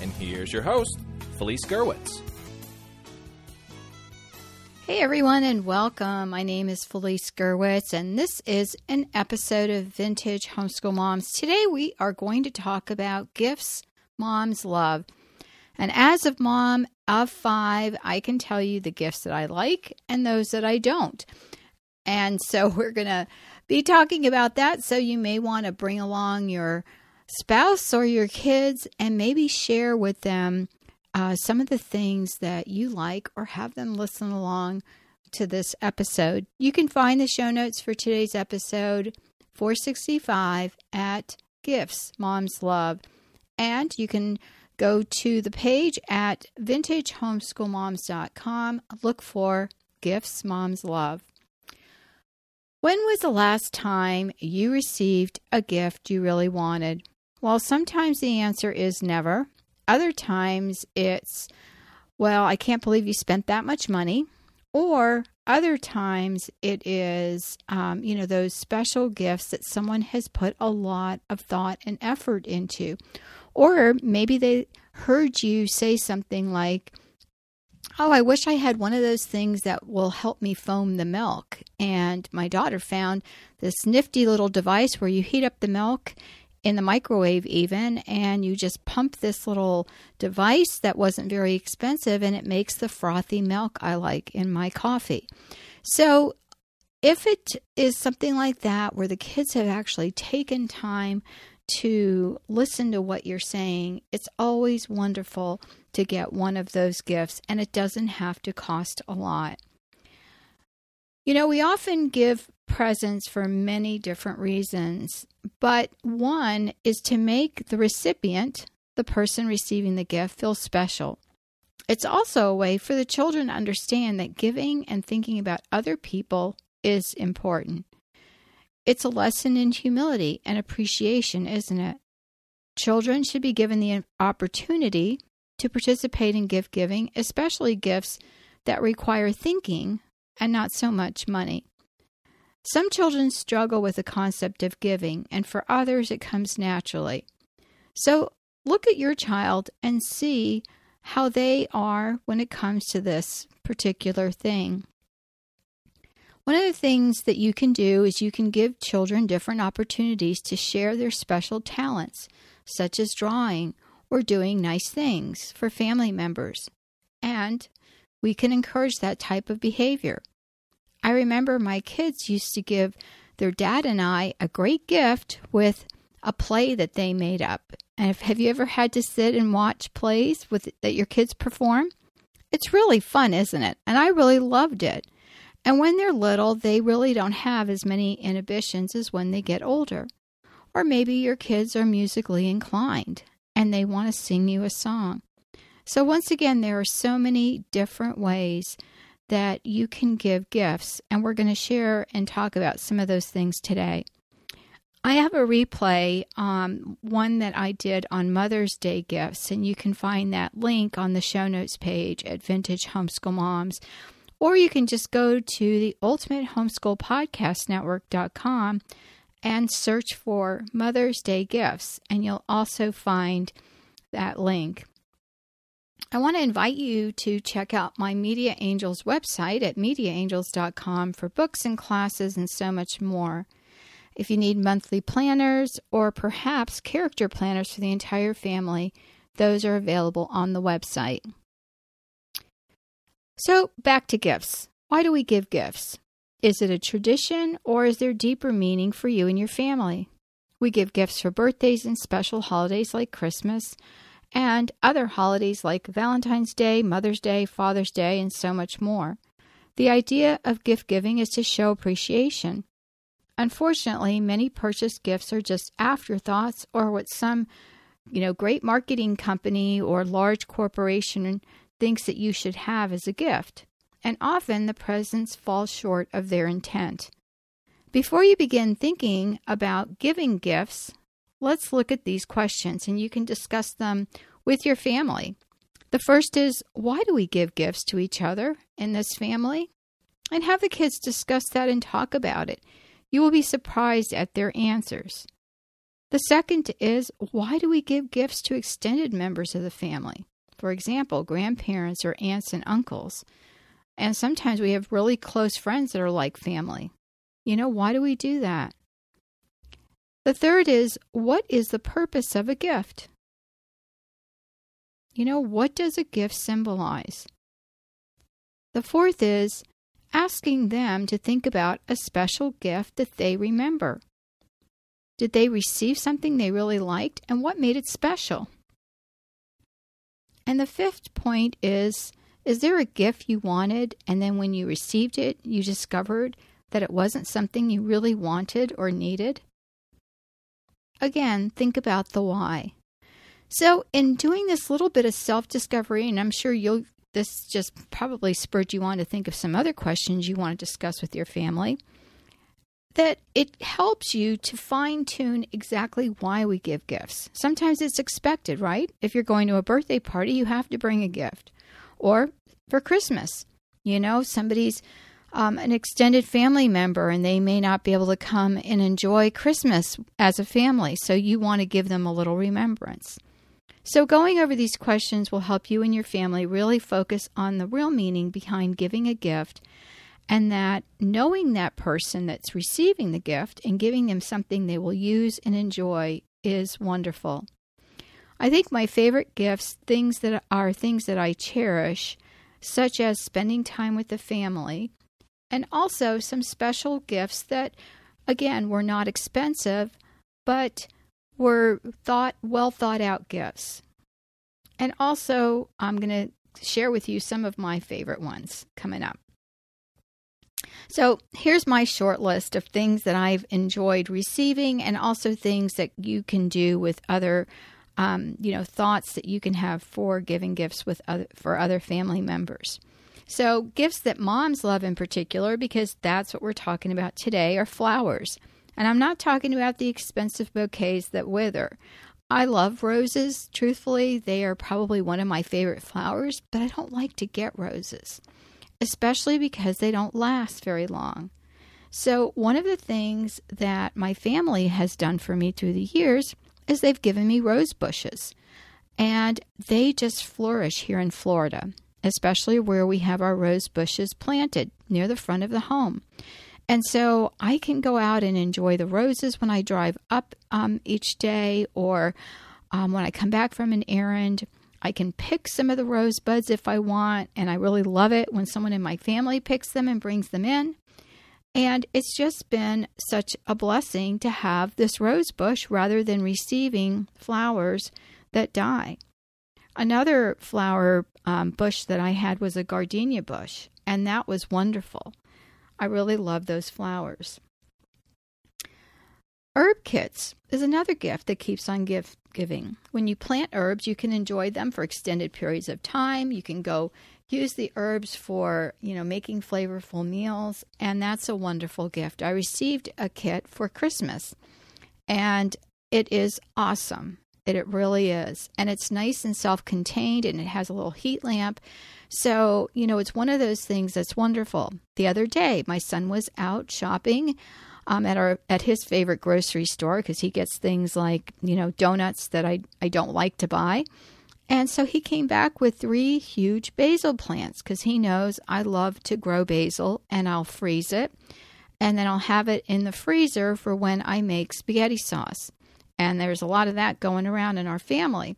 And here's your host, Felice Gerwitz. Hey everyone, and welcome. My name is Felice Gerwitz, and this is an episode of Vintage Homeschool Moms. Today we are going to talk about gifts moms love. And as a mom of five, I can tell you the gifts that I like and those that I don't. And so we're going to be talking about that. So you may want to bring along your spouse or your kids and maybe share with them uh, some of the things that you like or have them listen along to this episode. You can find the show notes for today's episode 465 at Gifts Moms Love. And you can go to the page at vintagehomeschoolmoms.com. Look for Gifts Moms Love. When was the last time you received a gift you really wanted? Well, sometimes the answer is never. Other times it's, well, I can't believe you spent that much money. Or other times it is, um, you know, those special gifts that someone has put a lot of thought and effort into. Or maybe they heard you say something like, Oh, I wish I had one of those things that will help me foam the milk. And my daughter found this nifty little device where you heat up the milk in the microwave, even, and you just pump this little device that wasn't very expensive and it makes the frothy milk I like in my coffee. So, if it is something like that where the kids have actually taken time to listen to what you're saying, it's always wonderful to get one of those gifts, and it doesn't have to cost a lot. You know, we often give presents for many different reasons, but one is to make the recipient, the person receiving the gift, feel special. It's also a way for the children to understand that giving and thinking about other people is important. It's a lesson in humility and appreciation, isn't it? Children should be given the opportunity to participate in gift giving, especially gifts that require thinking and not so much money. Some children struggle with the concept of giving, and for others it comes naturally. So look at your child and see how they are when it comes to this particular thing. One of the things that you can do is you can give children different opportunities to share their special talents, such as drawing or doing nice things for family members. And we can encourage that type of behavior. I remember my kids used to give their dad and I a great gift with a play that they made up. And if, have you ever had to sit and watch plays with that your kids perform? It's really fun, isn't it? And I really loved it. And when they're little, they really don't have as many inhibitions as when they get older. Or maybe your kids are musically inclined and they want to sing you a song. So, once again, there are so many different ways that you can give gifts, and we're going to share and talk about some of those things today. I have a replay, um, one that I did on Mother's Day gifts, and you can find that link on the show notes page at Vintage Homeschool Moms. Or you can just go to the Ultimate Homeschool Podcast Network.com and search for Mother's Day gifts, and you'll also find that link. I want to invite you to check out my Media Angels website at mediaangels.com for books and classes and so much more. If you need monthly planners or perhaps character planners for the entire family, those are available on the website. So, back to gifts. Why do we give gifts? Is it a tradition or is there deeper meaning for you and your family? We give gifts for birthdays and special holidays like Christmas and other holidays like Valentine's Day, Mother's Day, Father's Day, and so much more. The idea of gift giving is to show appreciation. Unfortunately, many purchased gifts are just afterthoughts or what some you know, great marketing company or large corporation thinks that you should have as a gift. And often the presents fall short of their intent. Before you begin thinking about giving gifts, let's look at these questions and you can discuss them with your family. The first is why do we give gifts to each other in this family? And have the kids discuss that and talk about it. You will be surprised at their answers. The second is why do we give gifts to extended members of the family? For example, grandparents or aunts and uncles. And sometimes we have really close friends that are like family. You know, why do we do that? The third is what is the purpose of a gift? You know, what does a gift symbolize? The fourth is asking them to think about a special gift that they remember. Did they receive something they really liked and what made it special? And the fifth point is Is there a gift you wanted and then when you received it, you discovered that it wasn't something you really wanted or needed? Again, think about the why. So, in doing this little bit of self discovery, and I'm sure you'll this just probably spurred you on to think of some other questions you want to discuss with your family. That it helps you to fine tune exactly why we give gifts. Sometimes it's expected, right? If you're going to a birthday party, you have to bring a gift. Or for Christmas, you know, somebody's um, an extended family member and they may not be able to come and enjoy Christmas as a family, so you want to give them a little remembrance. So, going over these questions will help you and your family really focus on the real meaning behind giving a gift, and that knowing that person that's receiving the gift and giving them something they will use and enjoy is wonderful. I think my favorite gifts, things that are things that I cherish, such as spending time with the family, and also some special gifts that, again, were not expensive, but were thought well thought out gifts. And also, I'm going to share with you some of my favorite ones coming up. So, here's my short list of things that I've enjoyed receiving and also things that you can do with other um, you know, thoughts that you can have for giving gifts with other, for other family members. So, gifts that moms love in particular, because that's what we're talking about today, are flowers. And I'm not talking about the expensive bouquets that wither. I love roses. Truthfully, they are probably one of my favorite flowers, but I don't like to get roses, especially because they don't last very long. So, one of the things that my family has done for me through the years is they've given me rose bushes, and they just flourish here in Florida, especially where we have our rose bushes planted near the front of the home. And so I can go out and enjoy the roses when I drive up um, each day or um, when I come back from an errand. I can pick some of the rosebuds if I want, and I really love it when someone in my family picks them and brings them in. And it's just been such a blessing to have this rose bush rather than receiving flowers that die. Another flower um, bush that I had was a gardenia bush, and that was wonderful. I really love those flowers. Herb kits is another gift that keeps on gift giving. When you plant herbs, you can enjoy them for extended periods of time. You can go use the herbs for, you know, making flavorful meals, and that's a wonderful gift. I received a kit for Christmas, and it is awesome. It, it really is. And it's nice and self-contained and it has a little heat lamp so, you know, it's one of those things that's wonderful. The other day, my son was out shopping um, at our at his favorite grocery store because he gets things like you know donuts that I I don't like to buy. And so he came back with three huge basil plants because he knows I love to grow basil and I'll freeze it and then I'll have it in the freezer for when I make spaghetti sauce. And there's a lot of that going around in our family.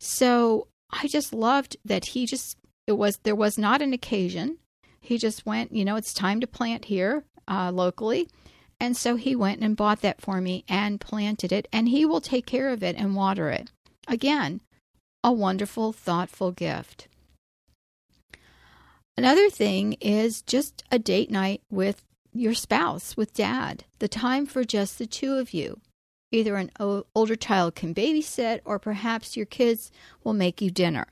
So I just loved that he just it was there was not an occasion. He just went, you know, it's time to plant here uh, locally. And so he went and bought that for me and planted it, and he will take care of it and water it. Again, a wonderful, thoughtful gift. Another thing is just a date night with your spouse, with dad, the time for just the two of you. Either an o- older child can babysit, or perhaps your kids will make you dinner.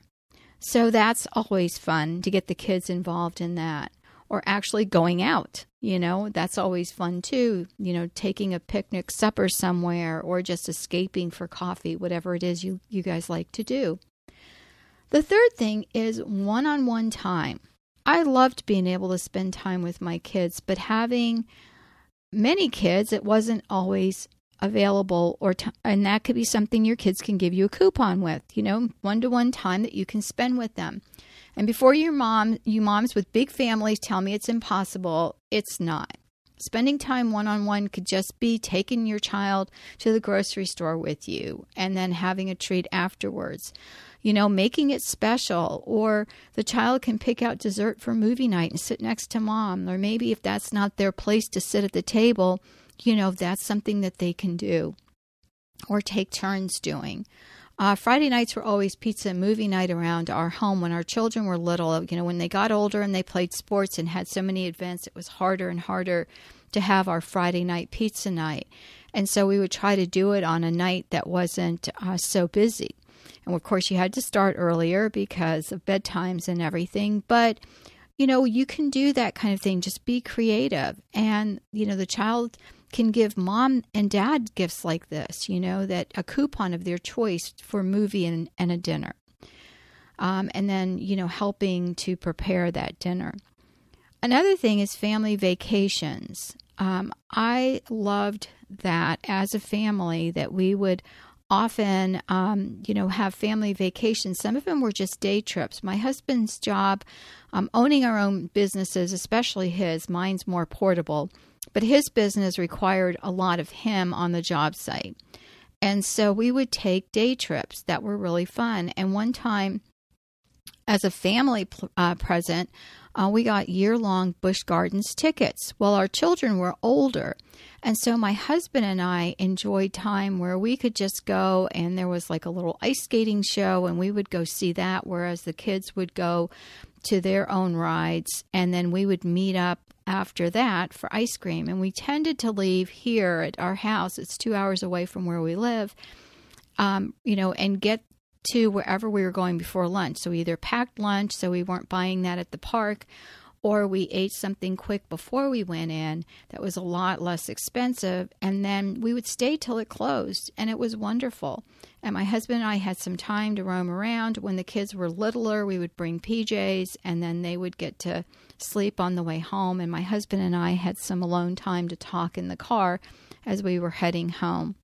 So that's always fun to get the kids involved in that. Or actually going out, you know, that's always fun too. You know, taking a picnic supper somewhere or just escaping for coffee, whatever it is you, you guys like to do. The third thing is one on one time. I loved being able to spend time with my kids, but having many kids, it wasn't always available or t- and that could be something your kids can give you a coupon with you know one-to-one time that you can spend with them. And before your mom you moms with big families tell me it's impossible it's not. Spending time one-on-one could just be taking your child to the grocery store with you and then having a treat afterwards. You know making it special or the child can pick out dessert for movie night and sit next to mom or maybe if that's not their place to sit at the table you know, that's something that they can do or take turns doing. Uh, Friday nights were always pizza and movie night around our home when our children were little. You know, when they got older and they played sports and had so many events, it was harder and harder to have our Friday night pizza night. And so we would try to do it on a night that wasn't uh, so busy. And of course, you had to start earlier because of bedtimes and everything. But, you know, you can do that kind of thing. Just be creative. And, you know, the child can give mom and dad gifts like this, you know, that a coupon of their choice for a movie and, and a dinner. Um, and then, you know, helping to prepare that dinner. Another thing is family vacations. Um, I loved that as a family that we would often, um, you know, have family vacations. Some of them were just day trips. My husband's job, um, owning our own businesses, especially his, mine's more portable but his business required a lot of him on the job site. And so we would take day trips that were really fun. And one time, as a family uh, present, uh, we got year long Busch Gardens tickets. Well, our children were older. And so my husband and I enjoyed time where we could just go and there was like a little ice skating show and we would go see that, whereas the kids would go to their own rides and then we would meet up after that for ice cream. And we tended to leave here at our house, it's two hours away from where we live, um, you know, and get to wherever we were going before lunch. So we either packed lunch so we weren't buying that at the park, or we ate something quick before we went in that was a lot less expensive. And then we would stay till it closed, and it was wonderful. And my husband and I had some time to roam around. When the kids were littler, we would bring PJs, and then they would get to sleep on the way home. And my husband and I had some alone time to talk in the car as we were heading home.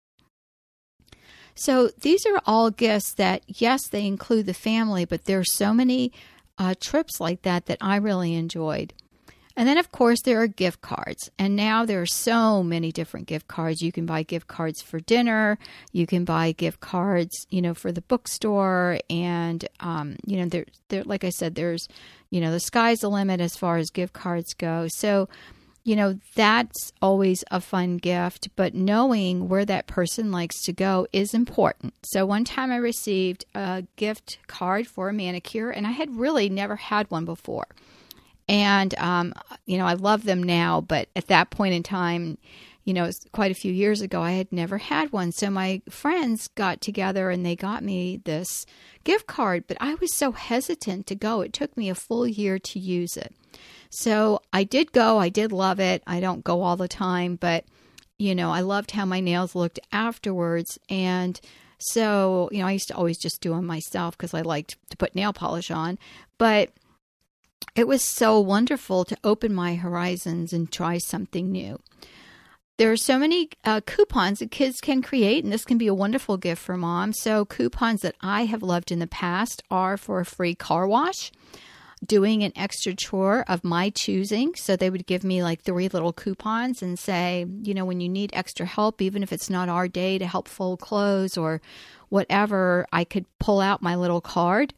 So these are all gifts that, yes, they include the family, but there are so many uh, trips like that that I really enjoyed. And then, of course, there are gift cards. And now there are so many different gift cards. You can buy gift cards for dinner. You can buy gift cards, you know, for the bookstore. And, um, you know, there, there, like I said, there's, you know, the sky's the limit as far as gift cards go. So, you know, that's always a fun gift, but knowing where that person likes to go is important. So, one time I received a gift card for a manicure, and I had really never had one before. And, um, you know, I love them now, but at that point in time, you know, quite a few years ago, I had never had one. So my friends got together and they got me this gift card, but I was so hesitant to go. It took me a full year to use it. So I did go. I did love it. I don't go all the time, but, you know, I loved how my nails looked afterwards. And so, you know, I used to always just do them myself because I liked to put nail polish on. But it was so wonderful to open my horizons and try something new. There are so many uh, coupons that kids can create, and this can be a wonderful gift for mom. So, coupons that I have loved in the past are for a free car wash, doing an extra chore of my choosing. So, they would give me like three little coupons and say, you know, when you need extra help, even if it's not our day to help fold clothes or whatever, I could pull out my little card.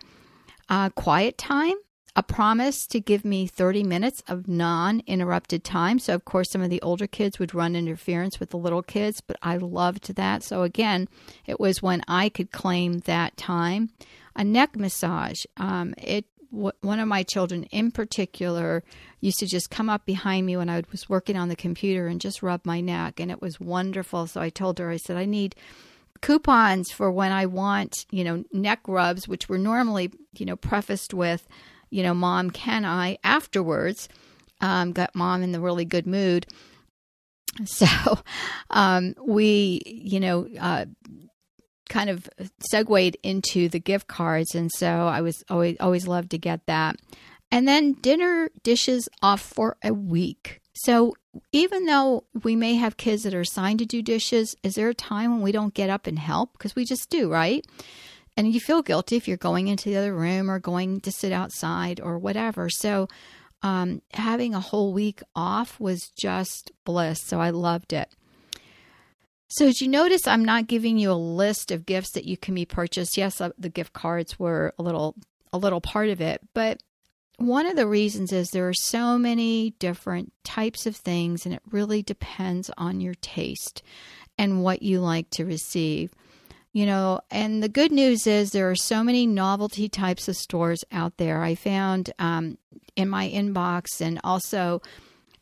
Uh, quiet time a promise to give me 30 minutes of non interrupted time. So, of course, some of the older kids would run interference with the little kids, but I loved that. So, again, it was when I could claim that time. A neck massage. Um, it w- one of my children in particular used to just come up behind me when I was working on the computer and just rub my neck, and it was wonderful. So I told her, I said, I need coupons for when I want, you know, neck rubs, which were normally, you know, prefaced with, you know, mom, can I afterwards? Um, got mom in the really good mood. So um, we, you know, uh, kind of segued into the gift cards, and so I was always always loved to get that. And then dinner dishes off for a week. So even though we may have kids that are assigned to do dishes, is there a time when we don't get up and help? Because we just do, right? And you feel guilty if you're going into the other room or going to sit outside or whatever. So um, having a whole week off was just bliss. So I loved it. So, as you notice, I'm not giving you a list of gifts that you can be purchased. Yes, uh, the gift cards were a little a little part of it, but one of the reasons is there are so many different types of things, and it really depends on your taste and what you like to receive. You know, and the good news is there are so many novelty types of stores out there. I found um, in my inbox, and also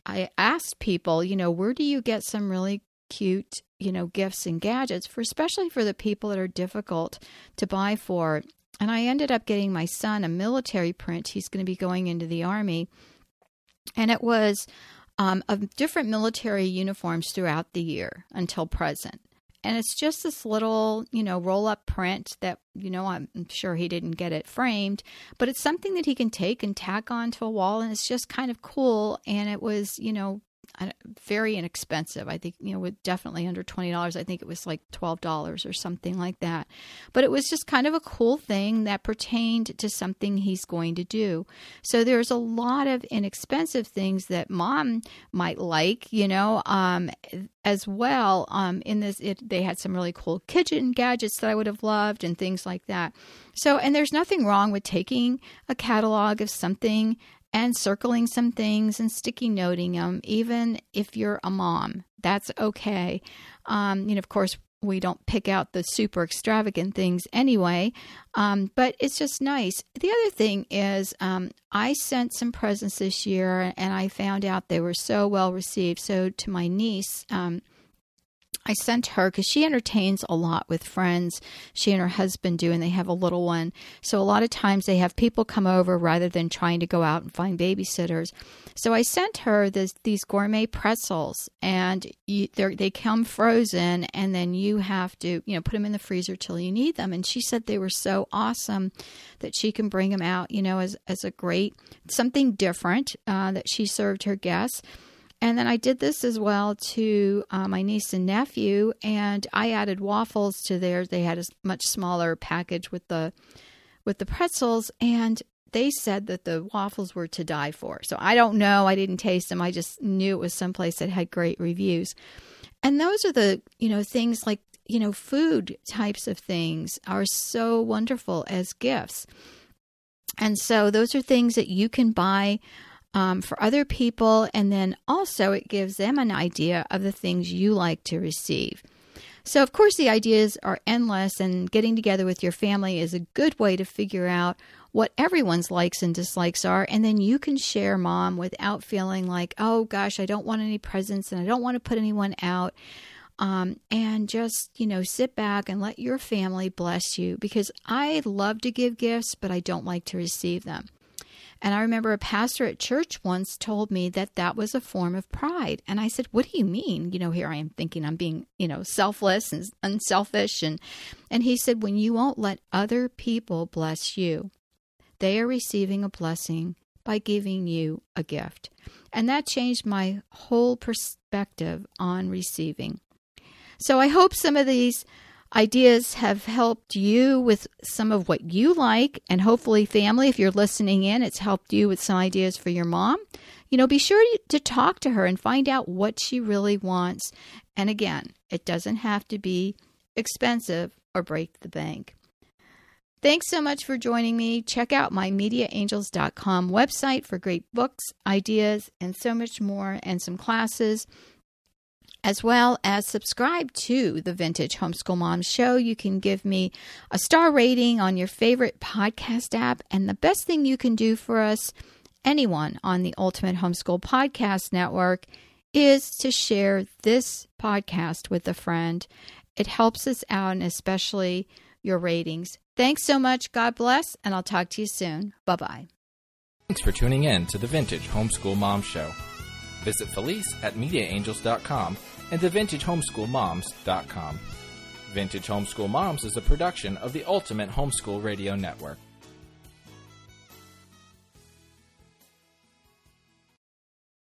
I asked people, you know, where do you get some really cute, you know, gifts and gadgets for especially for the people that are difficult to buy for. And I ended up getting my son a military print. He's going to be going into the army. And it was um, of different military uniforms throughout the year until present. And it's just this little, you know, roll up print that, you know, I'm sure he didn't get it framed, but it's something that he can take and tack onto a wall. And it's just kind of cool. And it was, you know, very inexpensive. I think, you know, with definitely under $20. I think it was like $12 or something like that. But it was just kind of a cool thing that pertained to something he's going to do. So there's a lot of inexpensive things that mom might like, you know, um, as well. Um, in this, it, they had some really cool kitchen gadgets that I would have loved and things like that. So, and there's nothing wrong with taking a catalog of something and circling some things and sticky noting them, even if you're a mom. That's okay. Um, you know, of course, we don't pick out the super extravagant things anyway, um, but it's just nice. The other thing is, um, I sent some presents this year and I found out they were so well received. So, to my niece, um, I sent her because she entertains a lot with friends. She and her husband do, and they have a little one. So a lot of times they have people come over rather than trying to go out and find babysitters. So I sent her this, these gourmet pretzels, and you, they come frozen, and then you have to, you know, put them in the freezer till you need them. And she said they were so awesome that she can bring them out, you know, as as a great something different uh, that she served her guests. And then I did this as well to uh, my niece and nephew, and I added waffles to theirs. They had a much smaller package with the with the pretzels, and they said that the waffles were to die for. So I don't know. I didn't taste them. I just knew it was someplace that had great reviews. And those are the you know things like you know food types of things are so wonderful as gifts. And so those are things that you can buy um, for other people. And then also, it gives them an idea of the things you like to receive. So, of course, the ideas are endless, and getting together with your family is a good way to figure out what everyone's likes and dislikes are. And then you can share mom without feeling like, oh gosh, I don't want any presents and I don't want to put anyone out. Um, and just, you know, sit back and let your family bless you because I love to give gifts, but I don't like to receive them. And I remember a pastor at church once told me that that was a form of pride. And I said, What do you mean? You know, here I am thinking I'm being, you know, selfless and unselfish. And, and he said, When you won't let other people bless you, they are receiving a blessing by giving you a gift. And that changed my whole perspective on receiving. So I hope some of these ideas have helped you with some of what you like, and hopefully, family, if you're listening in, it's helped you with some ideas for your mom. You know, be sure to talk to her and find out what she really wants. And again, it doesn't have to be expensive or break the bank. Thanks so much for joining me. Check out my mediaangels.com website for great books, ideas, and so much more, and some classes as well as subscribe to the Vintage Homeschool Mom Show. You can give me a star rating on your favorite podcast app. And the best thing you can do for us, anyone on the Ultimate Homeschool Podcast Network, is to share this podcast with a friend. It helps us out, and especially your ratings. Thanks so much. God bless, and I'll talk to you soon. Bye bye. Thanks for tuning in to the Vintage Homeschool Mom Show. Visit Felice at MediaAngels.com and the TheVintageHomeschoolMoms.com. Vintage Homeschool Moms is a production of the Ultimate Homeschool Radio Network.